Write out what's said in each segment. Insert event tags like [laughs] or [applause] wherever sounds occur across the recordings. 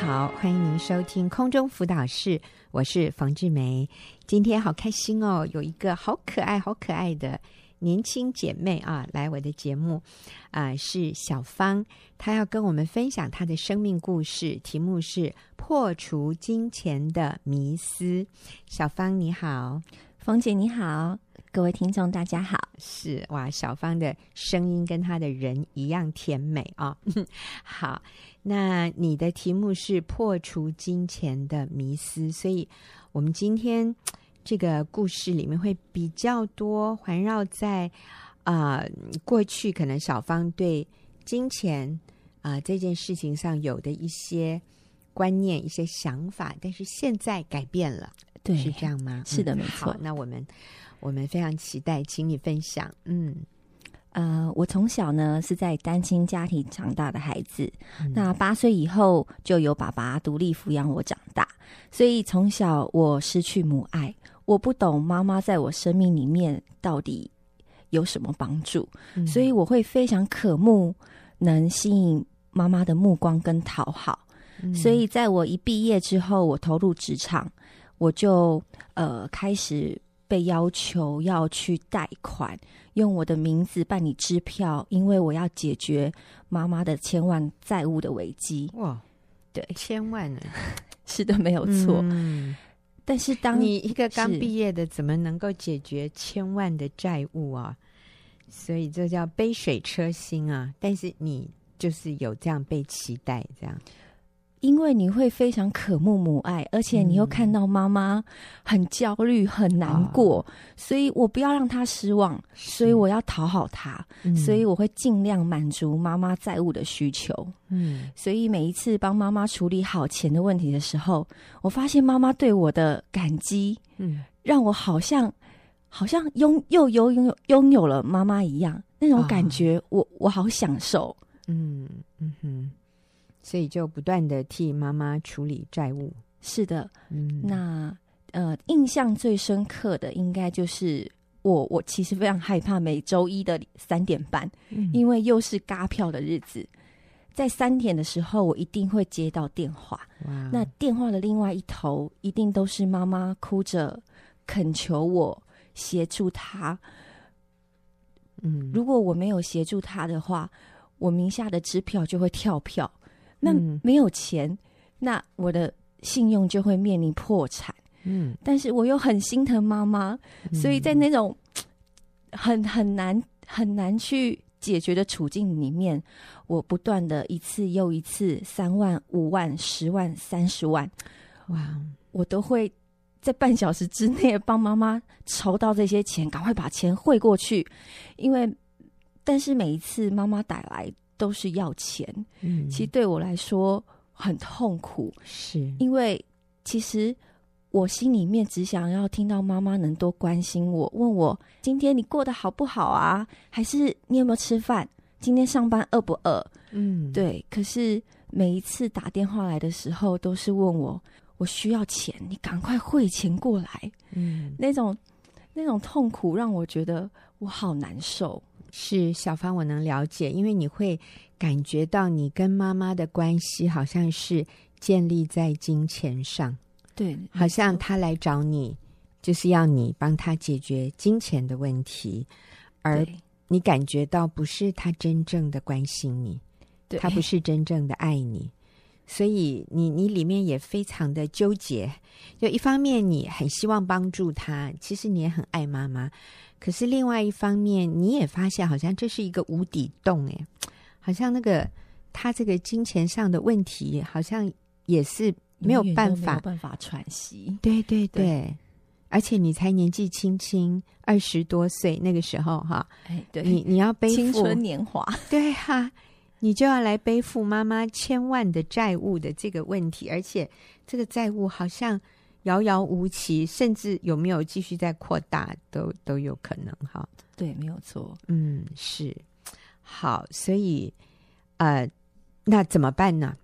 好，欢迎您收听空中辅导室，我是冯志梅。今天好开心哦，有一个好可爱、好可爱的年轻姐妹啊，来我的节目啊，是小芳，她要跟我们分享她的生命故事，题目是破除金钱的迷思。小芳你好，冯姐你好。各位听众，大家好。是哇，小芳的声音跟她的人一样甜美啊、哦。[laughs] 好，那你的题目是破除金钱的迷思，所以我们今天这个故事里面会比较多环绕在啊、呃、过去可能小芳对金钱啊、呃、这件事情上有的一些观念、一些想法，但是现在改变了，对，是这样吗？是的，嗯、没错。好，那我们。我们非常期待，请你分享。嗯，呃，我从小呢是在单亲家庭长大的孩子，嗯、那八岁以后就由爸爸独立抚养我长大，所以从小我失去母爱，我不懂妈妈在我生命里面到底有什么帮助，嗯、所以我会非常渴慕能吸引妈妈的目光跟讨好，嗯、所以在我一毕业之后，我投入职场，我就呃开始。被要求要去贷款，用我的名字办理支票，因为我要解决妈妈的千万债务的危机。哇，对，千万呢？[laughs] 是的，没有错。嗯，但是当你一个刚毕业的，怎么能够解决千万的债务啊？所以这叫杯水车薪啊！但是你就是有这样被期待，这样。因为你会非常渴慕母爱，而且你又看到妈妈很焦虑、很难过，嗯、所以我不要让她失望，所以我要讨好她，嗯、所以我会尽量满足妈妈债务的需求。嗯，所以每一次帮妈妈处理好钱的问题的时候，我发现妈妈对我的感激，嗯，让我好像好像拥又有拥有拥有了妈妈一样那种感觉，我，我我好享受。嗯嗯哼。所以就不断的替妈妈处理债务。是的，嗯，那呃，印象最深刻的应该就是我，我其实非常害怕每周一的三点半，嗯、因为又是嘎票的日子，在三点的时候，我一定会接到电话。哇那电话的另外一头，一定都是妈妈哭着恳求我协助她。嗯，如果我没有协助她的话，我名下的支票就会跳票。那没有钱，嗯、那我的信用就会面临破产。嗯，但是我又很心疼妈妈，嗯、所以在那种 [tsk] 很很难很难去解决的处境里面，我不断的一次又一次三万、五万、十万、三十万，哇，我都会在半小时之内帮妈妈筹到这些钱，赶快把钱汇过去。因为，但是每一次妈妈打来。都是要钱，嗯，其实对我来说很痛苦，是因为其实我心里面只想要听到妈妈能多关心我，问我今天你过得好不好啊？还是你有没有吃饭？今天上班饿不饿？嗯，对。可是每一次打电话来的时候，都是问我我需要钱，你赶快汇钱过来。嗯，那种那种痛苦让我觉得我好难受。是小芳，我能了解，因为你会感觉到你跟妈妈的关系好像是建立在金钱上，对，好像她来找你就是要你帮她解决金钱的问题，而你感觉到不是她真正的关心你，对，她不是真正的爱你，所以你你里面也非常的纠结，就一方面你很希望帮助他，其实你也很爱妈妈。可是另外一方面，你也发现好像这是一个无底洞哎，好像那个他这个金钱上的问题，好像也是没有办法，没有办法喘息。对对对，对而且你才年纪轻轻二十多岁那个时候哈，哎，对，你你要背负青春年华，[laughs] 对哈、啊，你就要来背负妈妈千万的债务的这个问题，而且这个债务好像。遥遥无期，甚至有没有继续再扩大，都都有可能哈。对，没有错。嗯，是好，所以呃，那怎么办呢？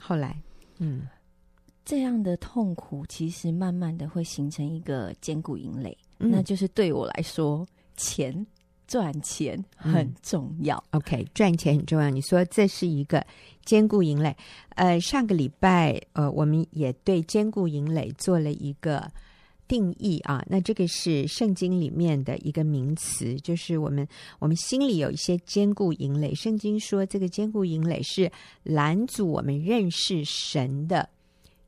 后来，嗯，这样的痛苦其实慢慢的会形成一个坚固营垒，嗯、那就是对我来说，钱赚钱很重要。嗯、OK，赚钱很重要。你说这是一个坚固营垒。呃，上个礼拜呃，我们也对坚固营垒做了一个定义啊。那这个是圣经里面的一个名词，就是我们我们心里有一些坚固营垒。圣经说，这个坚固营垒是拦阻我们认识神的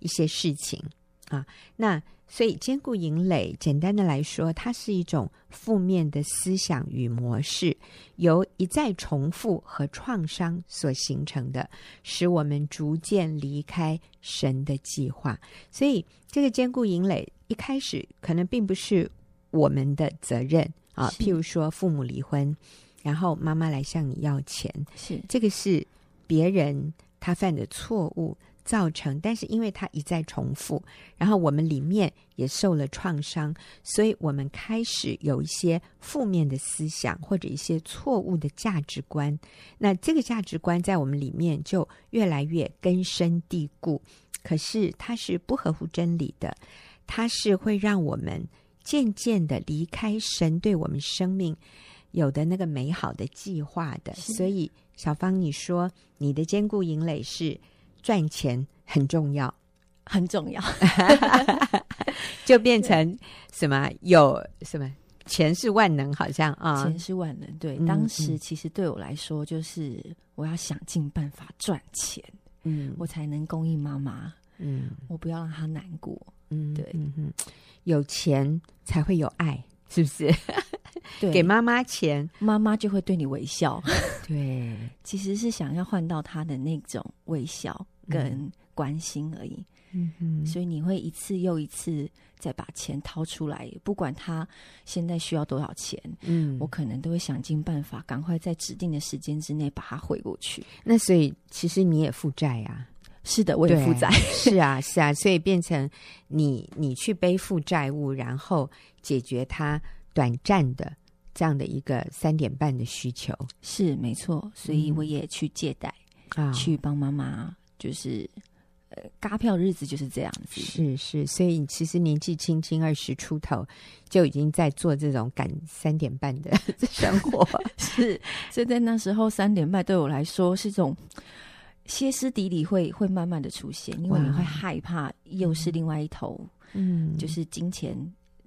一些事情啊。那所以，坚固营垒，简单的来说，它是一种负面的思想与模式，由一再重复和创伤所形成的，使我们逐渐离开神的计划。所以，这个坚固营垒一开始可能并不是我们的责任啊。譬如说，父母离婚，然后妈妈来向你要钱，是这个是别人他犯的错误。造成，但是因为它一再重复，然后我们里面也受了创伤，所以我们开始有一些负面的思想或者一些错误的价值观。那这个价值观在我们里面就越来越根深蒂固，可是它是不合乎真理的，它是会让我们渐渐的离开神对我们生命有的那个美好的计划的。所以，小芳，你说你的坚固营垒是？赚钱很重要，很重要，[laughs] 就变成什么？有什么？钱是万能，好像啊，钱是万能。对，嗯、当时其实对我来说，就是我要想尽办法赚钱，嗯，我才能供应妈妈，嗯，我不要让她难过，嗯，对，嗯，有钱才会有爱，是不是？对，给妈妈钱，妈妈就会对你微笑。[laughs] 对，其实是想要换到她的那种微笑。跟关心而已，嗯哼，所以你会一次又一次再把钱掏出来，不管他现在需要多少钱，嗯，我可能都会想尽办法，赶快在指定的时间之内把它汇过去。那所以其实你也负债啊？是的，我也负债，是啊，是啊，所以变成你你去背负债务，然后解决他短暂的这样的一个三点半的需求，是没错。所以我也去借贷啊，去帮妈妈。就是，呃，嘎票日子就是这样子。是是，所以其实年纪轻轻二十出头，就已经在做这种赶三点半的 [laughs] 生活。[laughs] 是，所以在那时候三点半对我来说是一种歇斯底里会会慢慢的出现，因为你会害怕又是另外一头，嗯，就是金钱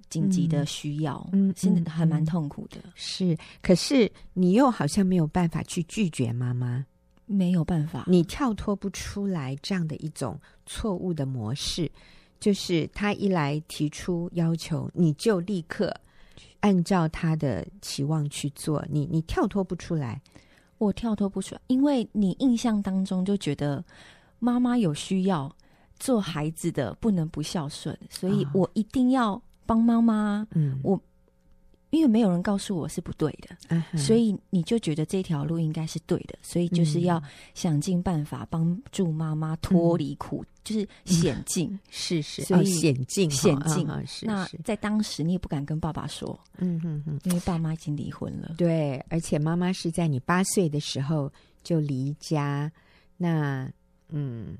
紧急的需要，嗯，现在还蛮痛苦的。是，可是你又好像没有办法去拒绝妈妈。没有办法，你跳脱不出来这样的一种错误的模式，就是他一来提出要求，你就立刻按照他的期望去做，你你跳脱不出来，我跳脱不出来，因为你印象当中就觉得妈妈有需要，做孩子的不能不孝顺，所以我一定要帮妈妈，嗯，我。因为没有人告诉我是不对的，uh. 所以你就觉得这条路应该是对的，所以就是要想尽办法帮助妈妈脱离苦，嗯、就是险境，[laughs] 是是，所以险境险境。哦、是是那在当时你也不敢跟爸爸说，嗯哼哼，因为爸妈已经离婚了。对，而且妈妈是在你八岁的时候就离家，那嗯，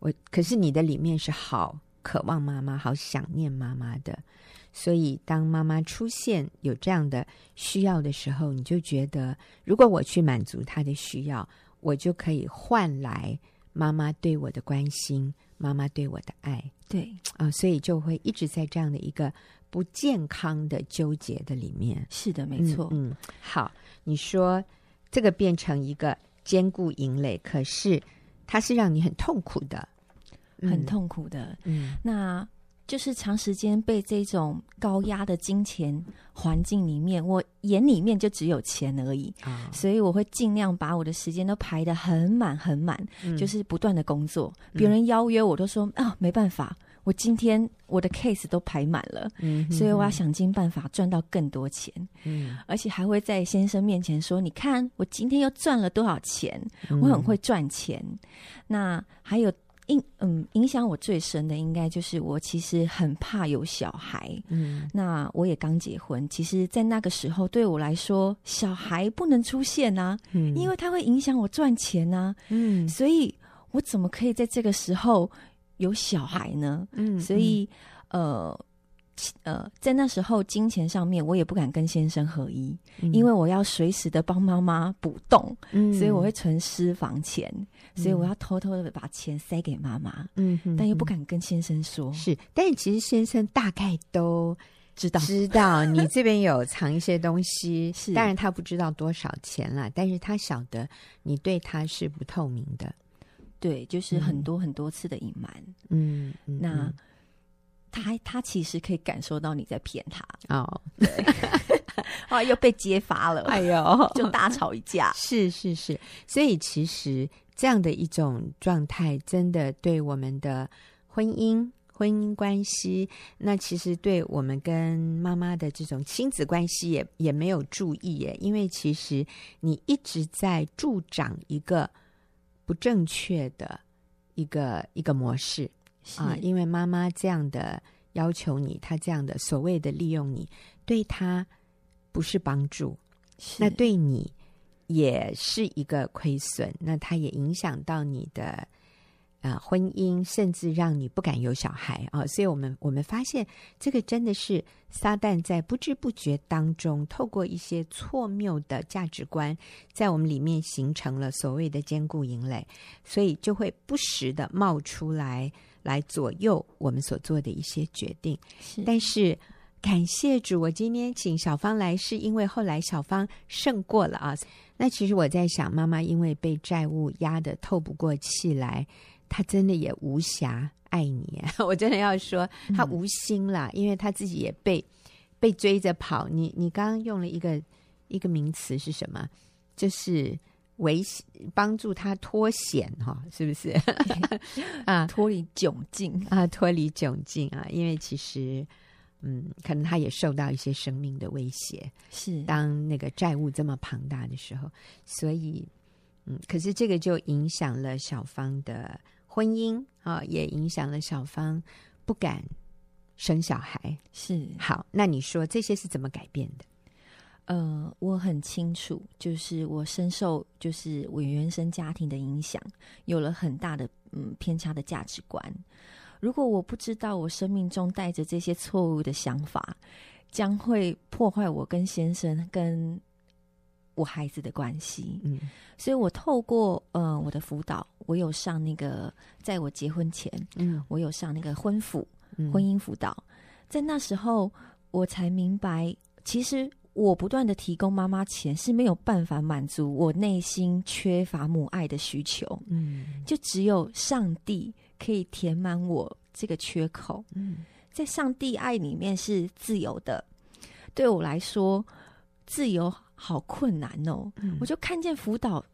我可是你的里面是好渴望妈妈，好想念妈妈的。所以，当妈妈出现有这样的需要的时候，你就觉得，如果我去满足她的需要，我就可以换来妈妈对我的关心，妈妈对我的爱。对啊，呃，所以就会一直在这样的一个不健康的纠结的里面。是的，没错。嗯，嗯，好，你说这个变成一个坚固营垒，可是它是让你很痛苦的，很痛苦的。嗯，那。就是长时间被这种高压的金钱环境里面，我眼里面就只有钱而已，啊、所以我会尽量把我的时间都排得很满很满，嗯、就是不断的工作。别人邀约我都说啊、哦，没办法，我今天我的 case 都排满了，嗯、哼哼所以我要想尽办法赚到更多钱，嗯，而且还会在先生面前说，你看我今天又赚了多少钱，我很会赚钱。嗯、那还有。影嗯，影响我最深的应该就是我其实很怕有小孩。嗯，那我也刚结婚，其实，在那个时候对我来说，小孩不能出现啊，嗯，因为它会影响我赚钱啊，嗯，所以我怎么可以在这个时候有小孩呢？嗯，所以呃，呃，在那时候金钱上面，我也不敢跟先生合一，嗯、因为我要随时的帮妈妈补洞，嗯、所以我会存私房钱，嗯、所以我要偷偷的把钱塞给妈妈，嗯，但又不敢跟先生说。是，但其实先生大概都知道，知道你这边有藏一些东西，[laughs] 是，当然他不知道多少钱了，但是他晓得你对他是不透明的，对，就是很多很多次的隐瞒，嗯，那。他他其实可以感受到你在骗他。哦，[laughs] 对，后 [laughs] 来又被揭发了，哎呦，[laughs] 就大吵一架。是是是，所以其实这样的一种状态，真的对我们的婚姻、婚姻关系，那其实对我们跟妈妈的这种亲子关系也也没有注意耶，因为其实你一直在助长一个不正确的一个一个模式。啊，因为妈妈这样的要求你，她这样的所谓的利用你，对她不是帮助，那对你也是一个亏损，那它也影响到你的呃婚姻，甚至让你不敢有小孩啊。所以我们我们发现，这个真的是撒旦在不知不觉当中，透过一些错谬的价值观，在我们里面形成了所谓的坚固营垒，所以就会不时的冒出来。来左右我们所做的一些决定，是。但是感谢主，我今天请小芳来，是因为后来小芳胜过了啊。那其实我在想，妈妈因为被债务压得透不过气来，她真的也无暇爱你。[laughs] 我真的要说，她无心啦，嗯、因为她自己也被被追着跑。你你刚刚用了一个一个名词是什么？就是。危险，帮助他脱险哈，是不是？[laughs] 啊，[laughs] 脱离窘境啊，脱离窘境啊！因为其实，嗯，可能他也受到一些生命的威胁。是当那个债务这么庞大的时候，所以，嗯，可是这个就影响了小芳的婚姻啊，也影响了小芳不敢生小孩。是好，那你说这些是怎么改变的？呃，我很清楚，就是我深受就是我原生家庭的影响，有了很大的嗯偏差的价值观。如果我不知道我生命中带着这些错误的想法，将会破坏我跟先生跟我孩子的关系。嗯，所以我透过呃我的辅导，我有上那个在我结婚前，嗯，我有上那个婚辅、嗯、婚姻辅导，在那时候我才明白，其实。我不断的提供妈妈钱是没有办法满足我内心缺乏母爱的需求，嗯，就只有上帝可以填满我这个缺口，嗯，在上帝爱里面是自由的，对我来说自由好困难哦，嗯，我就看见辅导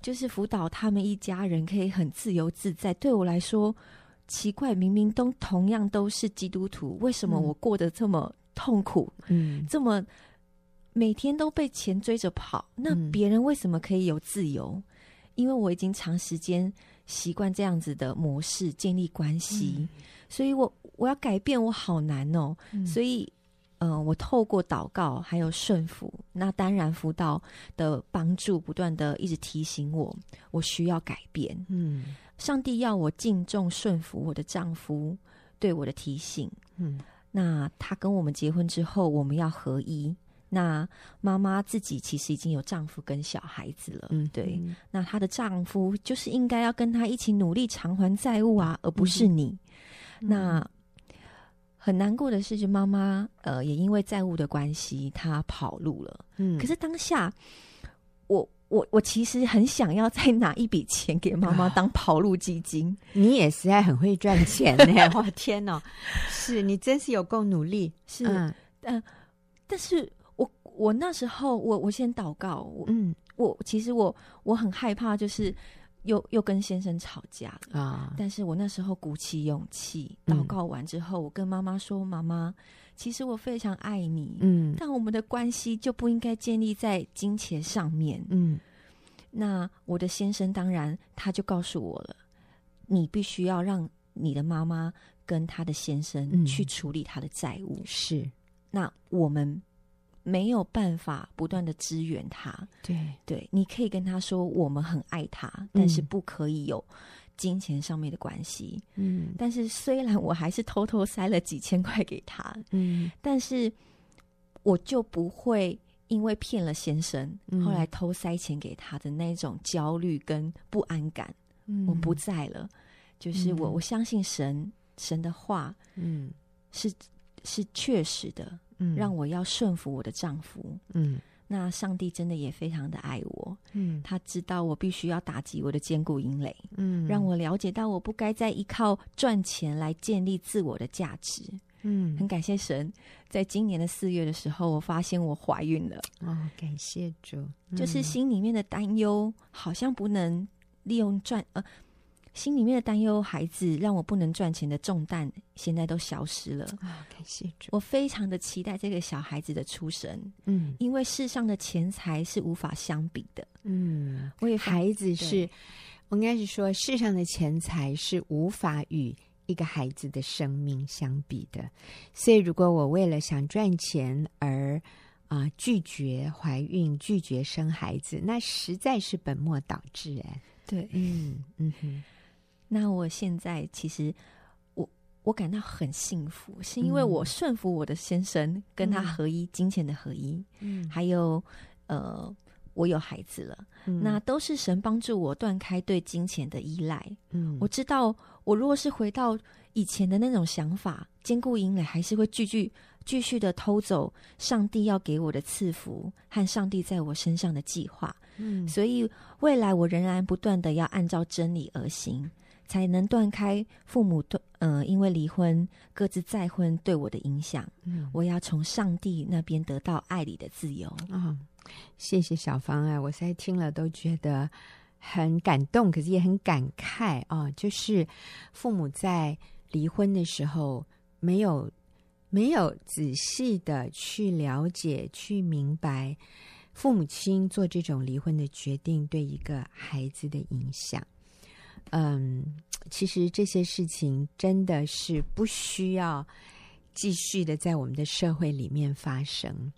就是辅导他们一家人可以很自由自在，对我来说奇怪，明明都同样都是基督徒，为什么我过得这么痛苦，嗯，这么。每天都被钱追着跑，那别人为什么可以有自由？嗯、因为我已经长时间习惯这样子的模式建立关系，嗯、所以我我要改变，我好难哦。嗯、所以，嗯、呃，我透过祷告还有顺服，那当然辅导的帮助，不断的一直提醒我，我需要改变。嗯，上帝要我敬重顺服我的丈夫对我的提醒。嗯，那他跟我们结婚之后，我们要合一。那妈妈自己其实已经有丈夫跟小孩子了，嗯，对。那她的丈夫就是应该要跟她一起努力偿还债务啊，而不是你。嗯、那很难过的是，就妈妈呃，也因为债务的关系，她跑路了。嗯，可是当下，我我我其实很想要再拿一笔钱给妈妈当跑路基金。啊、你也实在很会赚钱呢！[laughs] 哇天呐，是你真是有够努力。是，嗯、呃，但是。我那时候，我我先祷告，我嗯，我其实我我很害怕，就是又又跟先生吵架了啊。但是我那时候鼓起勇气祷告完之后，嗯、我跟妈妈说：“妈妈，其实我非常爱你，嗯，但我们的关系就不应该建立在金钱上面，嗯。那我的先生当然他就告诉我了，你必须要让你的妈妈跟他的先生去处理他的债务，是。那我们。”没有办法不断的支援他，对。对，你可以跟他说我们很爱他，但是不可以有金钱上面的关系。嗯，但是虽然我还是偷偷塞了几千块给他，嗯，但是我就不会因为骗了先生，嗯、后来偷塞钱给他的那种焦虑跟不安感，嗯、我不在了。就是我，嗯、我相信神，神的话，嗯，是是确实的，嗯，让我要顺服我的丈夫，嗯。那上帝真的也非常的爱我，嗯，他知道我必须要打击我的坚固营垒，嗯，让我了解到我不该再依靠赚钱来建立自我的价值，嗯，很感谢神，在今年的四月的时候，我发现我怀孕了，哦，感谢主，嗯，就是心里面的担忧好像不能利用赚，呃。心里面的担忧，孩子让我不能赚钱的重担，现在都消失了啊！感谢主，我非常的期待这个小孩子的出生。嗯，因为世上的钱财是无法相比的。嗯，我也孩子是，我应该是说，世上的钱财是无法与一个孩子的生命相比的。所以，如果我为了想赚钱而啊、呃、拒绝怀孕、拒绝生孩子，那实在是本末倒置。哎，对，嗯嗯哼。那我现在其实我我感到很幸福，是因为我顺服我的先生，跟他合一，嗯、金钱的合一，嗯，还有呃，我有孩子了，嗯、那都是神帮助我断开对金钱的依赖。嗯，我知道，我如果是回到以前的那种想法，坚固营垒还是会继续继续的偷走上帝要给我的赐福和上帝在我身上的计划。嗯，所以未来我仍然不断的要按照真理而行。才能断开父母对呃，因为离婚各自再婚对我的影响。嗯，我要从上帝那边得到爱里的自由。啊、哦，谢谢小芳啊！我现在听了都觉得很感动，可是也很感慨啊、哦。就是父母在离婚的时候，没有没有仔细的去了解、去明白父母亲做这种离婚的决定对一个孩子的影响。嗯，其实这些事情真的是不需要继续的在我们的社会里面发生。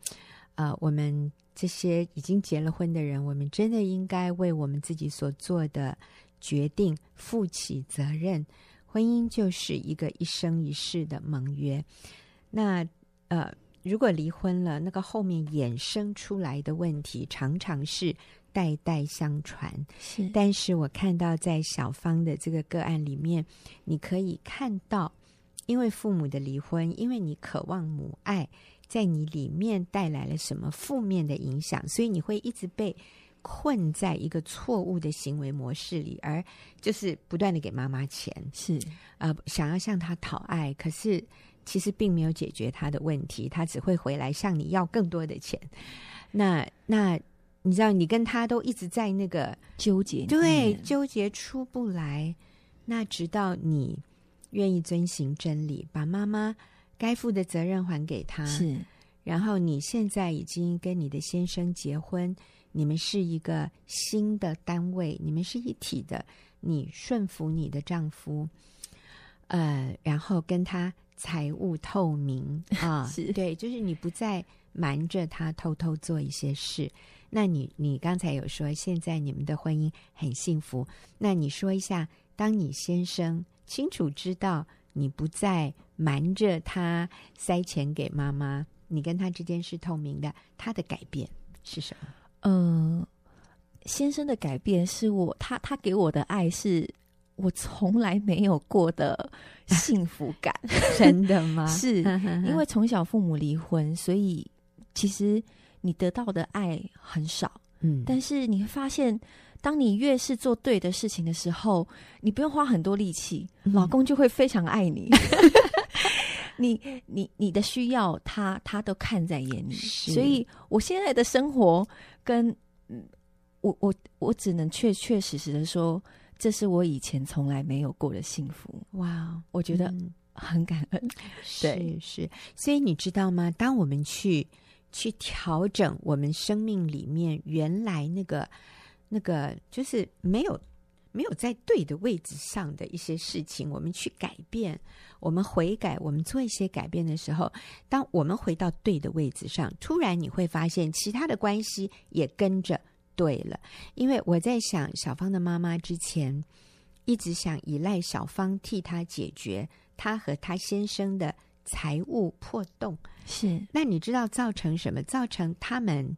呃，我们这些已经结了婚的人，我们真的应该为我们自己所做的决定负起责任。婚姻就是一个一生一世的盟约。那呃，如果离婚了，那个后面衍生出来的问题，常常是。代代相传，是。但是我看到在小芳的这个个案里面，你可以看到，因为父母的离婚，因为你渴望母爱，在你里面带来了什么负面的影响，所以你会一直被困在一个错误的行为模式里，而就是不断的给妈妈钱，是啊、呃，想要向她讨爱，可是其实并没有解决她的问题，她只会回来向你要更多的钱。那那。你知道，你跟他都一直在那个纠结，对，纠结出不来。那直到你愿意遵循真理，把妈妈该负的责任还给他，是。然后你现在已经跟你的先生结婚，你们是一个新的单位，你们是一体的。你顺服你的丈夫，呃，然后跟他财务透明啊，[laughs] 是对，就是你不再瞒着他偷偷做一些事。那你你刚才有说，现在你们的婚姻很幸福。那你说一下，当你先生清楚知道你不再瞒着他塞钱给妈妈，你跟他之间是透明的，他的改变是什么？嗯、呃，先生的改变是我他他给我的爱是我从来没有过的幸福感，[laughs] 真的吗？[laughs] 是因为从小父母离婚，所以其实。你得到的爱很少，嗯，但是你会发现，当你越是做对的事情的时候，你不用花很多力气，嗯、老公就会非常爱你。[laughs] 你你你的需要他，他他都看在眼里。所以，我现在的生活跟我我我只能确确实实的说，这是我以前从来没有过的幸福。哇，我觉得很感恩。嗯、对，是是。所以你知道吗？当我们去。去调整我们生命里面原来那个那个就是没有没有在对的位置上的一些事情，我们去改变，我们悔改，我们做一些改变的时候，当我们回到对的位置上，突然你会发现其他的关系也跟着对了。因为我在想，小芳的妈妈之前一直想依赖小芳替她解决她和她先生的财务破洞。是，那你知道造成什么？造成他们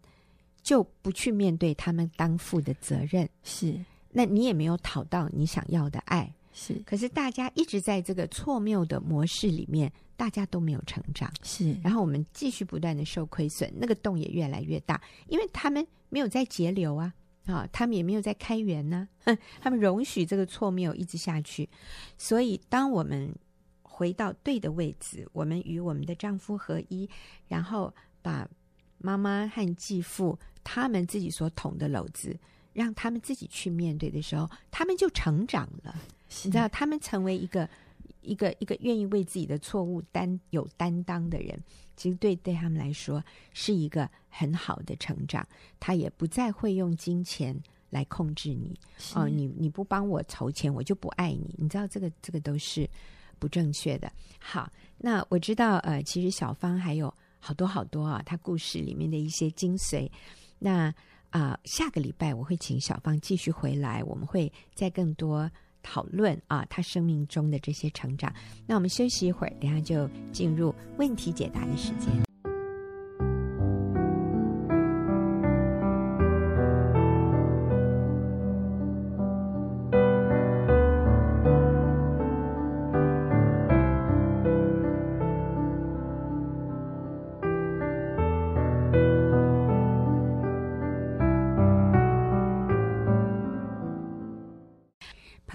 就不去面对他们当负的责任。是，那你也没有讨到你想要的爱。是，可是大家一直在这个错谬的模式里面，大家都没有成长。是，然后我们继续不断的受亏损，那个洞也越来越大，因为他们没有在节流啊，啊，他们也没有在开源呢、啊，[laughs] 他们容许这个错谬一直下去。所以，当我们回到对的位置，我们与我们的丈夫合一，然后把妈妈和继父他们自己所捅的篓子，让他们自己去面对的时候，他们就成长了。你知道，他们成为一个一个一个愿意为自己的错误担有担当的人，其实对对他们来说是一个很好的成长。他也不再会用金钱来控制你哦，你你不帮我筹钱，我就不爱你。你知道，这个这个都是不正确的。好，那我知道，呃，其实小芳还有好多好多啊，她故事里面的一些精髓。那啊，下个礼拜我会请小芳继续回来，我们会再更多。讨论啊，她生命中的这些成长。那我们休息一会儿，等下就进入问题解答的时间。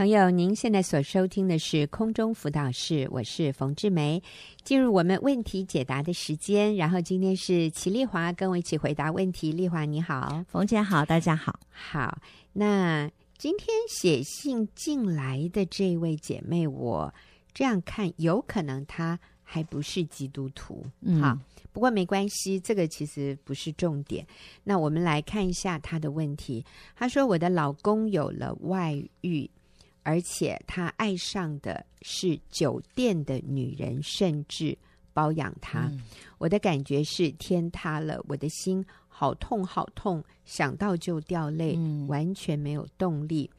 朋友，您现在所收听的是空中辅导室，我是冯志梅。进入我们问题解答的时间，然后今天是齐丽华跟我一起回答问题。丽华你好，冯姐好，大家好。好，那今天写信进来的这位姐妹，我这样看，有可能她还不是基督徒。嗯，好，不过没关系，这个其实不是重点。那我们来看一下她的问题。她说：“我的老公有了外遇。”而且他爱上的是酒店的女人，甚至包养他。嗯、我的感觉是天塌了，我的心好痛好痛，想到就掉泪，嗯、完全没有动力。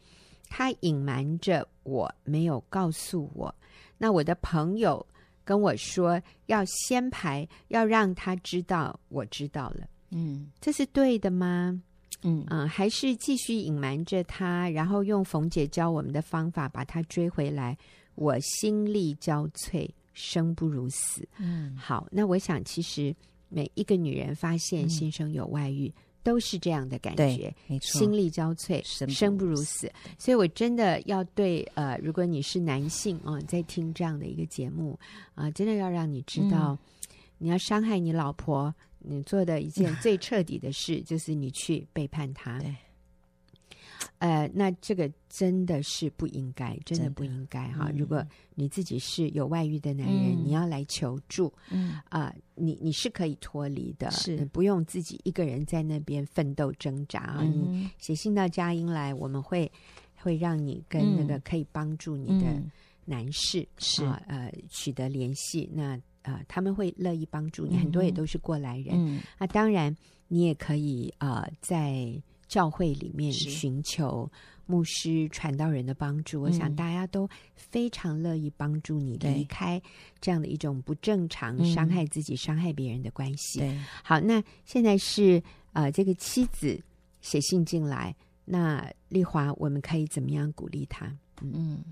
他隐瞒着我，没有告诉我。那我的朋友跟我说要先排，要让他知道我知道了。嗯，这是对的吗？嗯嗯，还是继续隐瞒着他，然后用冯姐教我们的方法把他追回来。我心力交瘁，生不如死。嗯，好，那我想其实每一个女人发现先生有外遇，嗯、都是这样的感觉，没错，心力交瘁，生不如死。所以我真的要对呃，如果你是男性啊、呃，在听这样的一个节目啊、呃，真的要让你知道，嗯、你要伤害你老婆。你做的一件最彻底的事，[laughs] 就是你去背叛他。对，呃，那这个真的是不应该，真的不应该哈。如果你自己是有外遇的男人，你要来求助，嗯啊，你你是可以脱离的，是不用自己一个人在那边奋斗挣扎啊。你写信到佳音来，我们会会让你跟那个可以帮助你的男士是呃取得联系。那。啊、呃，他们会乐意帮助你，很多也都是过来人。嗯，那当然，你也可以啊、呃，在教会里面寻求牧师、传道人的帮助。我想大家都非常乐意帮助你离开这样的一种不正常、伤害自己、伤害别人的关系。好，那现在是呃，这个妻子写信进来，那丽华，我们可以怎么样鼓励她？嗯。嗯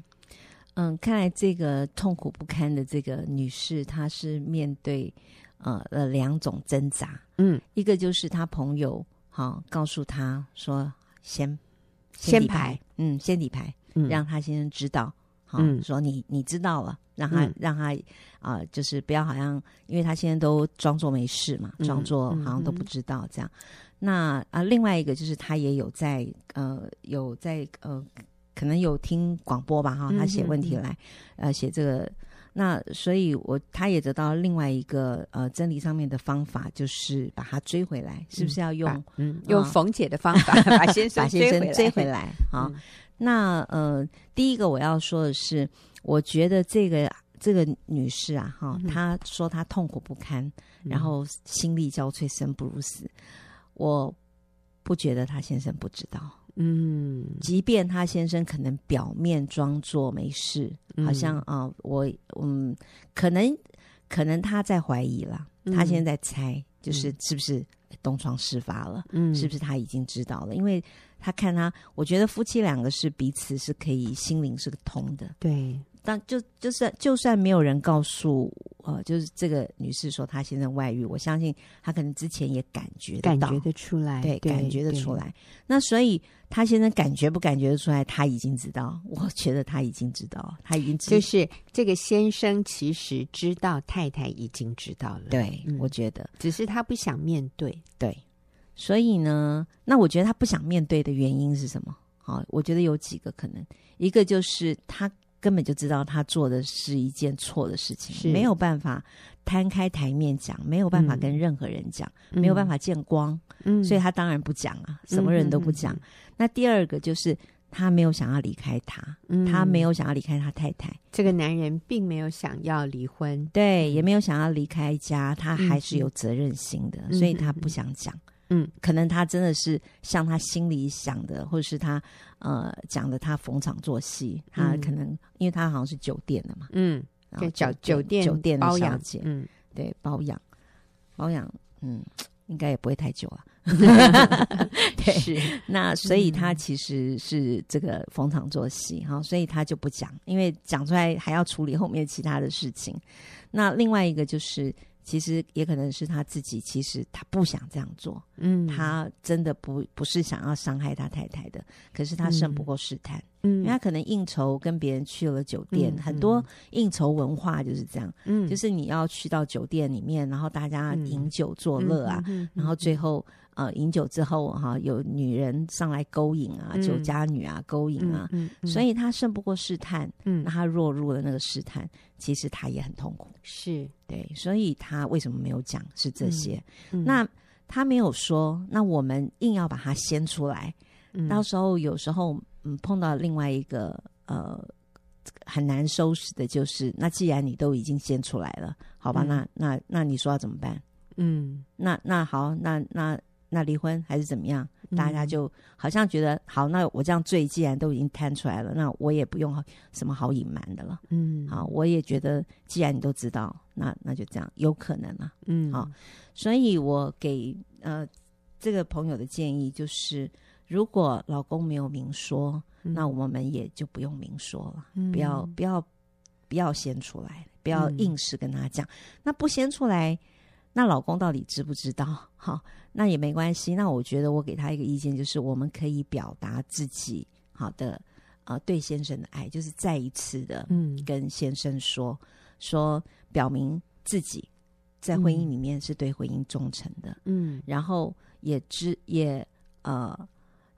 嗯，看来这个痛苦不堪的这个女士，她是面对呃呃两种挣扎。嗯，一个就是她朋友好、哦、告诉她说先先排，嗯，先底牌，嗯，让她先生知道，好、哦嗯、说你你知道了，让她、嗯、让她啊、呃，就是不要好像，因为她现在都装作没事嘛，装作好像都不知道这样。那啊、呃，另外一个就是她也有在呃有在呃。可能有听广播吧，哈，他写问题来，呃，写这个，那所以我他也得到另外一个呃真理上面的方法，就是把他追回来，是不是要用嗯，嗯用冯姐的方法 [laughs] 把先生追回来？追回来啊？嗯、那呃，第一个我要说的是，我觉得这个这个女士啊，哈，她说她痛苦不堪，嗯、然后心力交瘁，生不如死，我不觉得她先生不知道。嗯，即便他先生可能表面装作没事，嗯、好像啊、呃，我嗯，可能可能他在怀疑了，嗯、他现在在猜，就是是不是东窗事发了？嗯，是不是他已经知道了？因为他看他，我觉得夫妻两个是彼此是可以心灵是个通的，对。但就就算就算没有人告诉呃，就是这个女士说她现在外遇，我相信她可能之前也感觉得感觉得出来，对，对感觉得出来。那所以她现在感觉不感觉得出来？她已经知道，我觉得她已经知道，她已经知道就是这个先生其实知道太太已经知道了。对，嗯、我觉得只是他不想面对。对，所以呢，那我觉得他不想面对的原因是什么？好，我觉得有几个可能，一个就是他。根本就知道他做的是一件错的事情，没有办法摊开台面讲，没有办法跟任何人讲，嗯、没有办法见光，嗯，所以他当然不讲啊，什么人都不讲。嗯、那第二个就是他没有想要离开他，嗯、他没有想要离开他太太。这个男人并没有想要离婚，对，也没有想要离开家，他还是有责任心的，嗯、所以他不想讲。嗯，可能他真的是像他心里想的，或者是他呃讲的，他逢场作戏。他可能、嗯、因为他好像是酒店的嘛，嗯，对，酒酒店酒店包小姐，嗯，对，包养包养，嗯，应该也不会太久了。[laughs] 对，是那所以他其实是这个逢场作戏哈，所以他就不讲，因为讲出来还要处理后面其他的事情。那另外一个就是。其实也可能是他自己，其实他不想这样做，嗯，他真的不不是想要伤害他太太的，可是他胜不过试探，嗯，因为他可能应酬跟别人去了酒店，嗯、很多应酬文化就是这样，嗯，就是你要去到酒店里面，然后大家饮酒作乐啊，嗯、然后最后。呃，饮酒之后哈，有女人上来勾引啊，嗯、酒家女啊勾引啊，嗯嗯嗯、所以他胜不过试探，嗯，那他落入了那个试探，其实他也很痛苦，是。对，所以他为什么没有讲是这些？嗯嗯、那他没有说，那我们硬要把它掀出来，嗯、到时候有时候嗯碰到另外一个呃很难收拾的，就是那既然你都已经先出来了，好吧，嗯、那那那你说要怎么办？嗯，那那好，那那。那离婚还是怎么样？大家就好像觉得、嗯、好，那我这样罪既然都已经摊出来了，那我也不用什么好隐瞒的了。嗯，好，我也觉得既然你都知道，那那就这样，有可能啊。嗯，好，所以我给呃这个朋友的建议就是，如果老公没有明说，嗯、那我们也就不用明说了，嗯、不要不要不要先出来，不要硬是跟他讲，嗯、那不先出来。那老公到底知不知道？[laughs] 好，那也没关系。那我觉得我给他一个意见，就是我们可以表达自己好的呃对先生的爱，就是再一次的嗯跟先生说、嗯、说表明自己在婚姻里面是对婚姻忠诚的嗯，然后也知也呃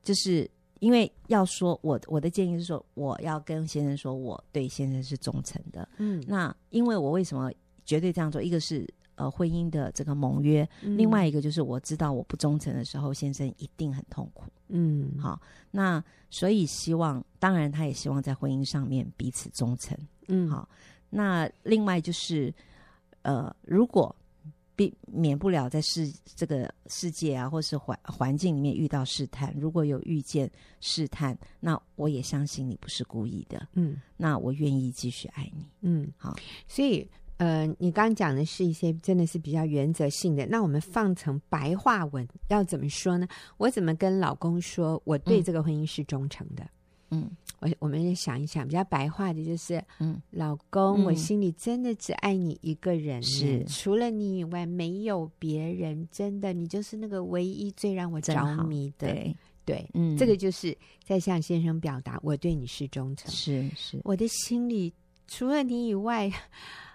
就是因为要说我我的建议是说我要跟先生说我对先生是忠诚的嗯，那因为我为什么绝对这样做？一个是。呃，婚姻的这个盟约，嗯、另外一个就是我知道我不忠诚的时候，先生一定很痛苦。嗯，好，那所以希望，当然他也希望在婚姻上面彼此忠诚。嗯，好，那另外就是，呃，如果避免不了在世这个世界啊，或是环环境里面遇到试探，如果有遇见试探，那我也相信你不是故意的。嗯，那我愿意继续爱你。嗯，好，所以。呃，你刚刚讲的是一些真的是比较原则性的，那我们放成白话文要怎么说呢？我怎么跟老公说我对这个婚姻是忠诚的？嗯，我我们也想一想，比较白话的就是，嗯，老公，嗯、我心里真的只爱你一个人，是。除了你以外没有别人，真的，你就是那个唯一最让我着迷的，对。对，嗯，这个就是在向先生表达我对你是忠诚，是是，我的心里除了你以外。[laughs]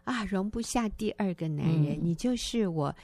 啊，容不下第二个男人，嗯、你就是我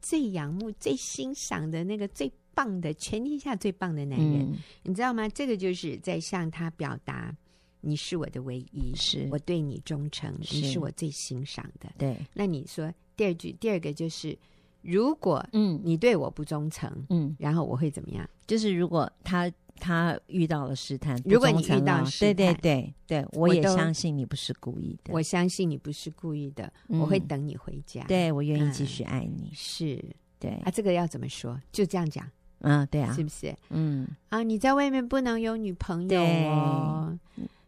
最仰慕、最欣赏的那个最棒的全天下最棒的男人，嗯、你知道吗？这个就是在向他表达，你是我的唯一，是我对你忠诚，是你是我最欣赏的。对，那你说第二句，第二个就是，如果嗯你对我不忠诚，嗯，然后我会怎么样？就是如果他。他遇到了试探，如果你遇到试探，对对对对，我也相信你不是故意的。我相信你不是故意的，我会等你回家。对，我愿意继续爱你。是，对啊，这个要怎么说？就这样讲。嗯，对啊，是不是？嗯。啊，你在外面不能有女朋友哦。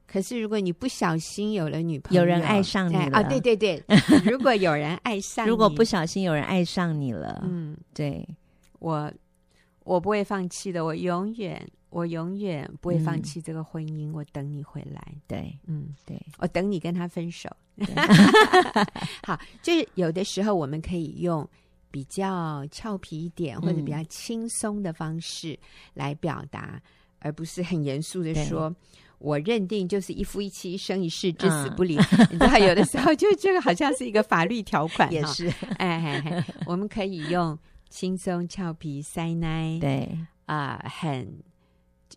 可是如果你不小心有了女朋友，有人爱上你了啊，对对对，[laughs] 如果有人爱上你，如果不小心有人爱上你了，嗯，对，我我不会放弃的，我永远我永远不会放弃这个婚姻，我等你回来。对，嗯，对，我等你跟他分手。[laughs] 好，就是有的时候我们可以用比较俏皮一点或者比较轻松的方式来表达，而不是很严肃的说。我认定就是一夫一妻，一生一世，至死不离。嗯、[laughs] 你知道，有的时候就这个好像是一个法律条款，[laughs] 也是。哎我们可以用轻松俏皮、塞奶，对啊、呃，很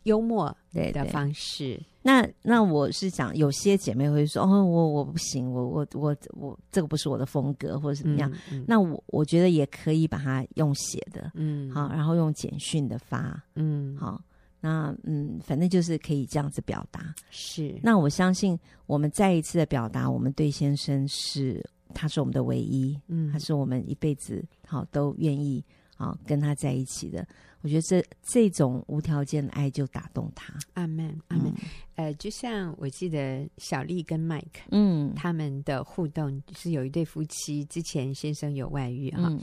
幽默的方式。对对，那那我是想，有些姐妹会说：“哦，我我不行，我我我我这个不是我的风格，或者怎么样。嗯嗯”那我我觉得也可以把它用写的，嗯，好，然后用简讯的发，嗯，好。那嗯，反正就是可以这样子表达。是，那我相信我们再一次的表达，我们对先生是，他是我们的唯一，嗯，他是我们一辈子好都愿意好跟他在一起的。我觉得这这种无条件的爱就打动他。阿门，阿门。呃，就像我记得小丽跟麦克，嗯，他们的互动是有一对夫妻之前先生有外遇哈，嗯，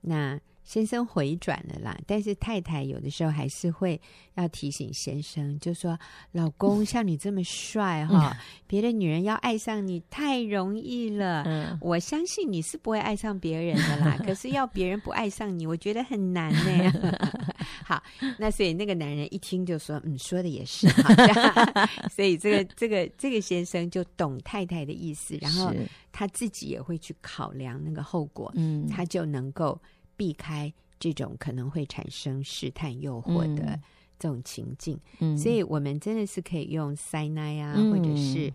那。先生回转了啦，但是太太有的时候还是会要提醒先生，就说：“老公像你这么帅哈，别的女人要爱上你太容易了。嗯，我相信你是不会爱上别人的啦。[laughs] 可是要别人不爱上你，我觉得很难呢。[laughs] 好，那所以那个男人一听就说：“嗯，说的也是。[laughs] ”所以这个这个这个先生就懂太太的意思，然后他自己也会去考量那个后果，嗯，他就能够。避开这种可能会产生试探、诱惑的这种情境，嗯，所以我们真的是可以用塞奶啊，嗯、或者是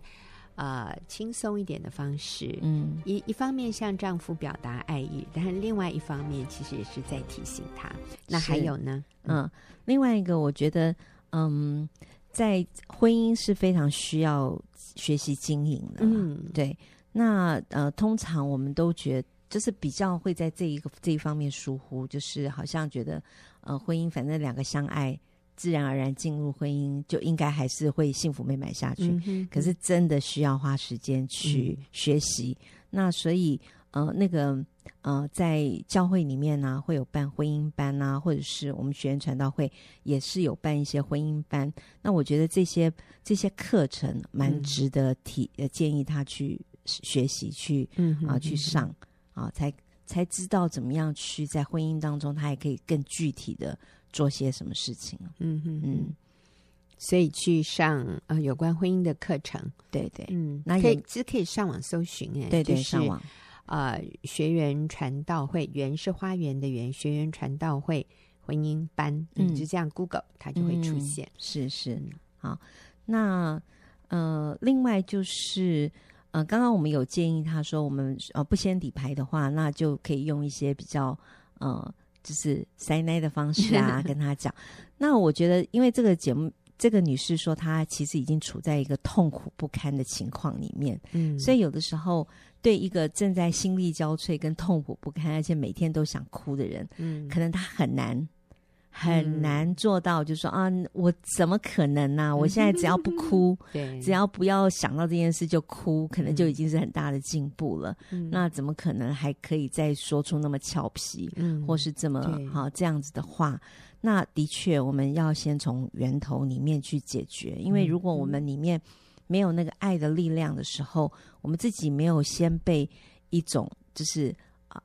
呃轻松一点的方式，嗯，一一方面向丈夫表达爱意，但是另外一方面其实也是在提醒他。那还有呢？嗯，另外一个我觉得，嗯，在婚姻是非常需要学习经营的，嗯，对。那呃，通常我们都觉得。就是比较会在这一个这一方面疏忽，就是好像觉得，呃，婚姻反正两个相爱，自然而然进入婚姻就应该还是会幸福美满下去。可是真的需要花时间去学习。嗯、那所以，呃，那个呃，在教会里面呢、啊，会有办婚姻班啊，或者是我们学员传道会也是有办一些婚姻班。那我觉得这些这些课程蛮值得提，呃、嗯，建议他去学习去，嗯啊、呃，去上。啊，才才知道怎么样去在婚姻当中，他也可以更具体的做些什么事情。嗯嗯嗯，所以去上呃有关婚姻的课程，对对，嗯，那可以其实可以上网搜寻哎，对对，就是、上网呃学员传道会，园是花园的园，学员传道会婚姻班，嗯，就这样 Google 它就会出现。嗯、是是，好，那呃，另外就是。呃，刚刚我们有建议他说，我们呃不先底牌的话，那就可以用一些比较呃，就是塞奶的方式啊，[laughs] 跟他讲。那我觉得，因为这个节目，这个女士说她其实已经处在一个痛苦不堪的情况里面，嗯，所以有的时候对一个正在心力交瘁跟痛苦不堪，而且每天都想哭的人，嗯，可能他很难。很难做到，就是说啊，我怎么可能呢、啊？我现在只要不哭，[laughs] 对，只要不要想到这件事就哭，可能就已经是很大的进步了。嗯、那怎么可能还可以再说出那么俏皮，嗯，或是这么好这样子的话？那的确，我们要先从源头里面去解决，因为如果我们里面没有那个爱的力量的时候，我们自己没有先被一种就是。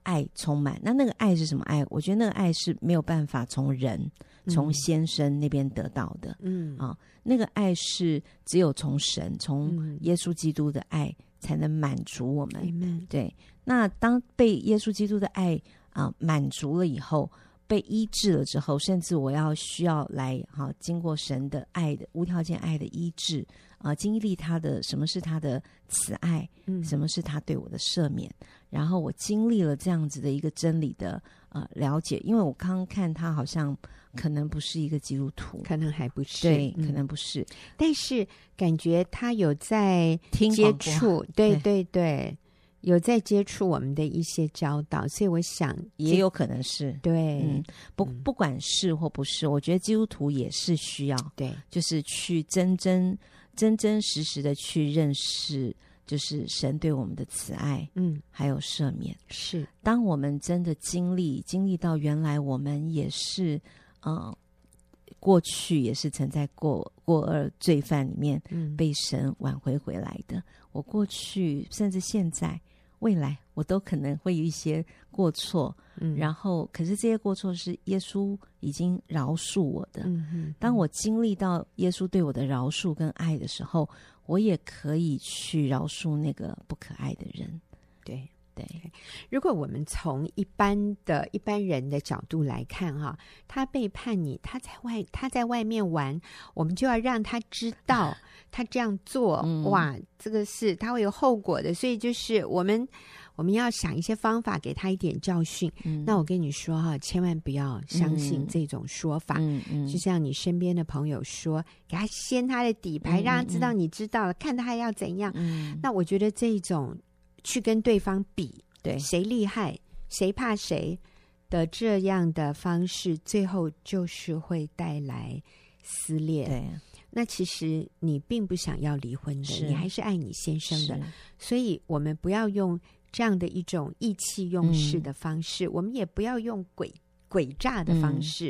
爱充满，那那个爱是什么爱？我觉得那个爱是没有办法从人、从先生那边得到的。嗯啊，那个爱是只有从神、从耶稣基督的爱才能满足我们。嗯、对，那当被耶稣基督的爱啊满足了以后，被医治了之后，甚至我要需要来哈、啊，经过神的爱的无条件爱的医治啊，经历他的什么是他的慈爱，嗯，什么是他对我的赦免。然后我经历了这样子的一个真理的呃了解，因为我刚刚看他好像可能不是一个基督徒，可能还不是，对，嗯、可能不是，但是感觉他有在接触，对。对对，有在接触我们的一些教导，所以我想也有可能是对，嗯，不不管是或不是，我觉得基督徒也是需要对，就是去真真真真实实的去认识，就是神对我们的慈爱，嗯，还有赦免。是，当我们真的经历经历到原来我们也是，嗯、呃。过去也是曾在过过恶罪犯里面被神挽回回来的。嗯、我过去甚至现在未来，我都可能会有一些过错。嗯，然后可是这些过错是耶稣已经饶恕我的。嗯嗯。当我经历到耶稣对我的饶恕跟爱的时候，我也可以去饶恕那个不可爱的人。对。对，如果我们从一般的一般人的角度来看，哈，他背叛你，他在外他在外面玩，我们就要让他知道，他这样做，嗯、哇，这个是他会有后果的，所以就是我们我们要想一些方法给他一点教训。嗯、那我跟你说哈，千万不要相信这种说法，就像你身边的朋友说，给他掀他的底牌，让他知道你知道了，嗯、看他还要怎样。嗯、那我觉得这种。去跟对方比，对谁厉害，谁怕谁的这样的方式，最后就是会带来撕裂。对，那其实你并不想要离婚的，你还是爱你先生的，所以我们不要用这样的一种意气用事的方式，嗯、我们也不要用诡诡诈的方式，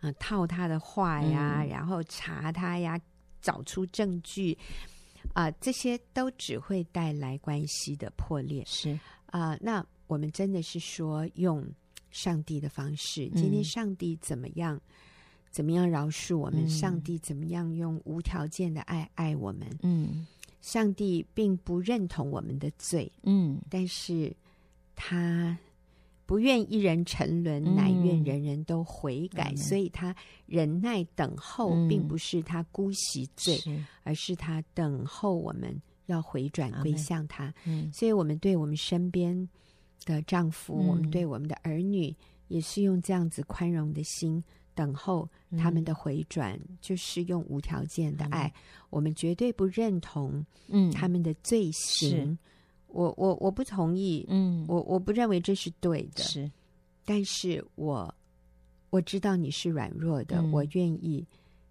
嗯、呃，套他的话呀，嗯、然后查他呀，找出证据。啊、呃，这些都只会带来关系的破裂。是啊、呃，那我们真的是说用上帝的方式。今天上帝怎么样？嗯、怎么样饶恕我们？嗯、上帝怎么样用无条件的爱爱我们？嗯，上帝并不认同我们的罪。嗯，但是他。不愿一人沉沦，乃愿人人都悔改。嗯、所以他忍耐等候，嗯、并不是他姑息罪，是而是他等候我们要回转归向他。嗯、所以，我们对我们身边的丈夫，嗯、我们对我们的儿女，也是用这样子宽容的心等候他们的回转，嗯、就是用无条件的爱。嗯、我们绝对不认同嗯。他们的罪行。我我我不同意，嗯，我我不认为这是对的，是，但是我我知道你是软弱的，嗯、我愿意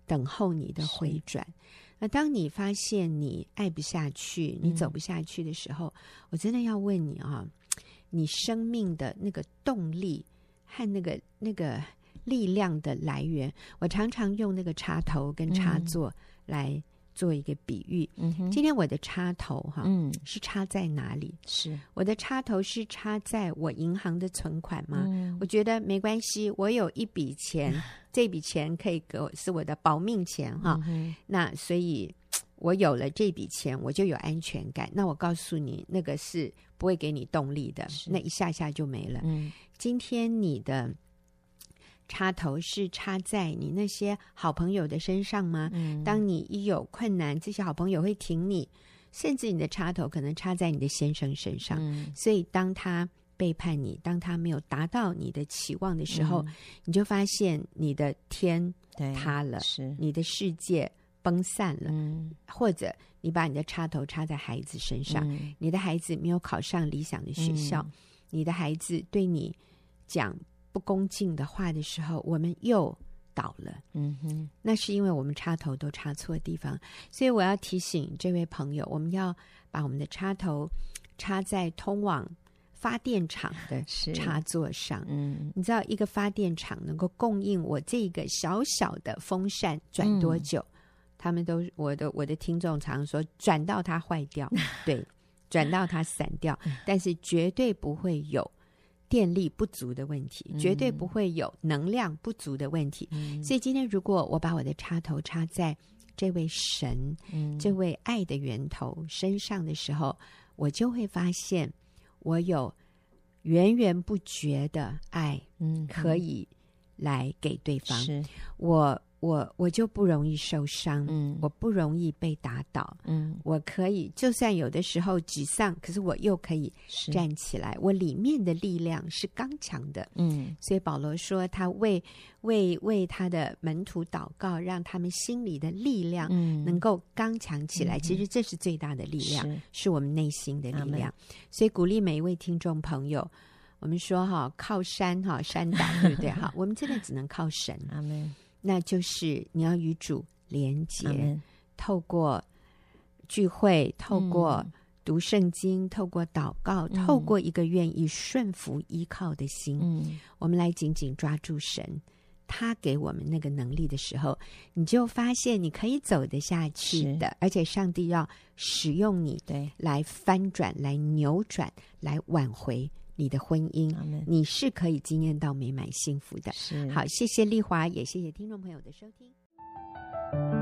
等候你的回转。那当你发现你爱不下去，你走不下去的时候，嗯、我真的要问你啊，你生命的那个动力和那个那个力量的来源，我常常用那个插头跟插座来。做一个比喻，今天我的插头哈，嗯，是插在哪里？是我的插头是插在我银行的存款吗？嗯，我觉得没关系，我有一笔钱，[laughs] 这笔钱可以给我是我的保命钱哈。嗯，那所以，我有了这笔钱，我就有安全感。那我告诉你，那个是不会给你动力的，那一下下就没了。嗯，今天你的。插头是插在你那些好朋友的身上吗？嗯，当你一有困难，这些好朋友会挺你，甚至你的插头可能插在你的先生身上。嗯，所以当他背叛你，当他没有达到你的期望的时候，嗯，你就发现你的天塌了，是你的世界崩散了。嗯，或者你把你的插头插在孩子身上，嗯，你的孩子没有考上理想的学校，嗯，你的孩子对你讲。不恭敬的话的时候，我们又倒了。嗯哼，那是因为我们插头都插错地方，所以我要提醒这位朋友，我们要把我们的插头插在通往发电厂的 [laughs] 插座上。嗯，你知道一个发电厂能够供应我这个小小的风扇转多久？嗯、他们都我的我的听众常说转到它坏掉，[laughs] 对，转到它散掉，但是绝对不会有。电力不足的问题，绝对不会有能量不足的问题。嗯、所以今天，如果我把我的插头插在这位神、嗯、这位爱的源头身上的时候，我就会发现我有源源不绝的爱，嗯，可以来给对方。是。我我我就不容易受伤，嗯，我不容易被打倒，嗯，我可以就算有的时候沮丧，可是我又可以站起来，我里面的力量是刚强的，嗯，所以保罗说他为为为他的门徒祷告，让他们心里的力量能够刚强起来。其实这是最大的力量，是我们内心的力量。所以鼓励每一位听众朋友，我们说哈，靠山哈，山倒对不对？哈，[laughs] 我们真的只能靠神。阿门。那就是你要与主连结透过聚会，透过读圣经，嗯、透过祷告，嗯、透过一个愿意顺服依靠的心，嗯、我们来紧紧抓住神，他给我们那个能力的时候，你就发现你可以走得下去的，而且上帝要使用你，对，来翻转，来扭转，来挽回。你的婚姻你是可以经验到美满幸福的。好，谢谢丽华，也谢谢听众朋友的收听。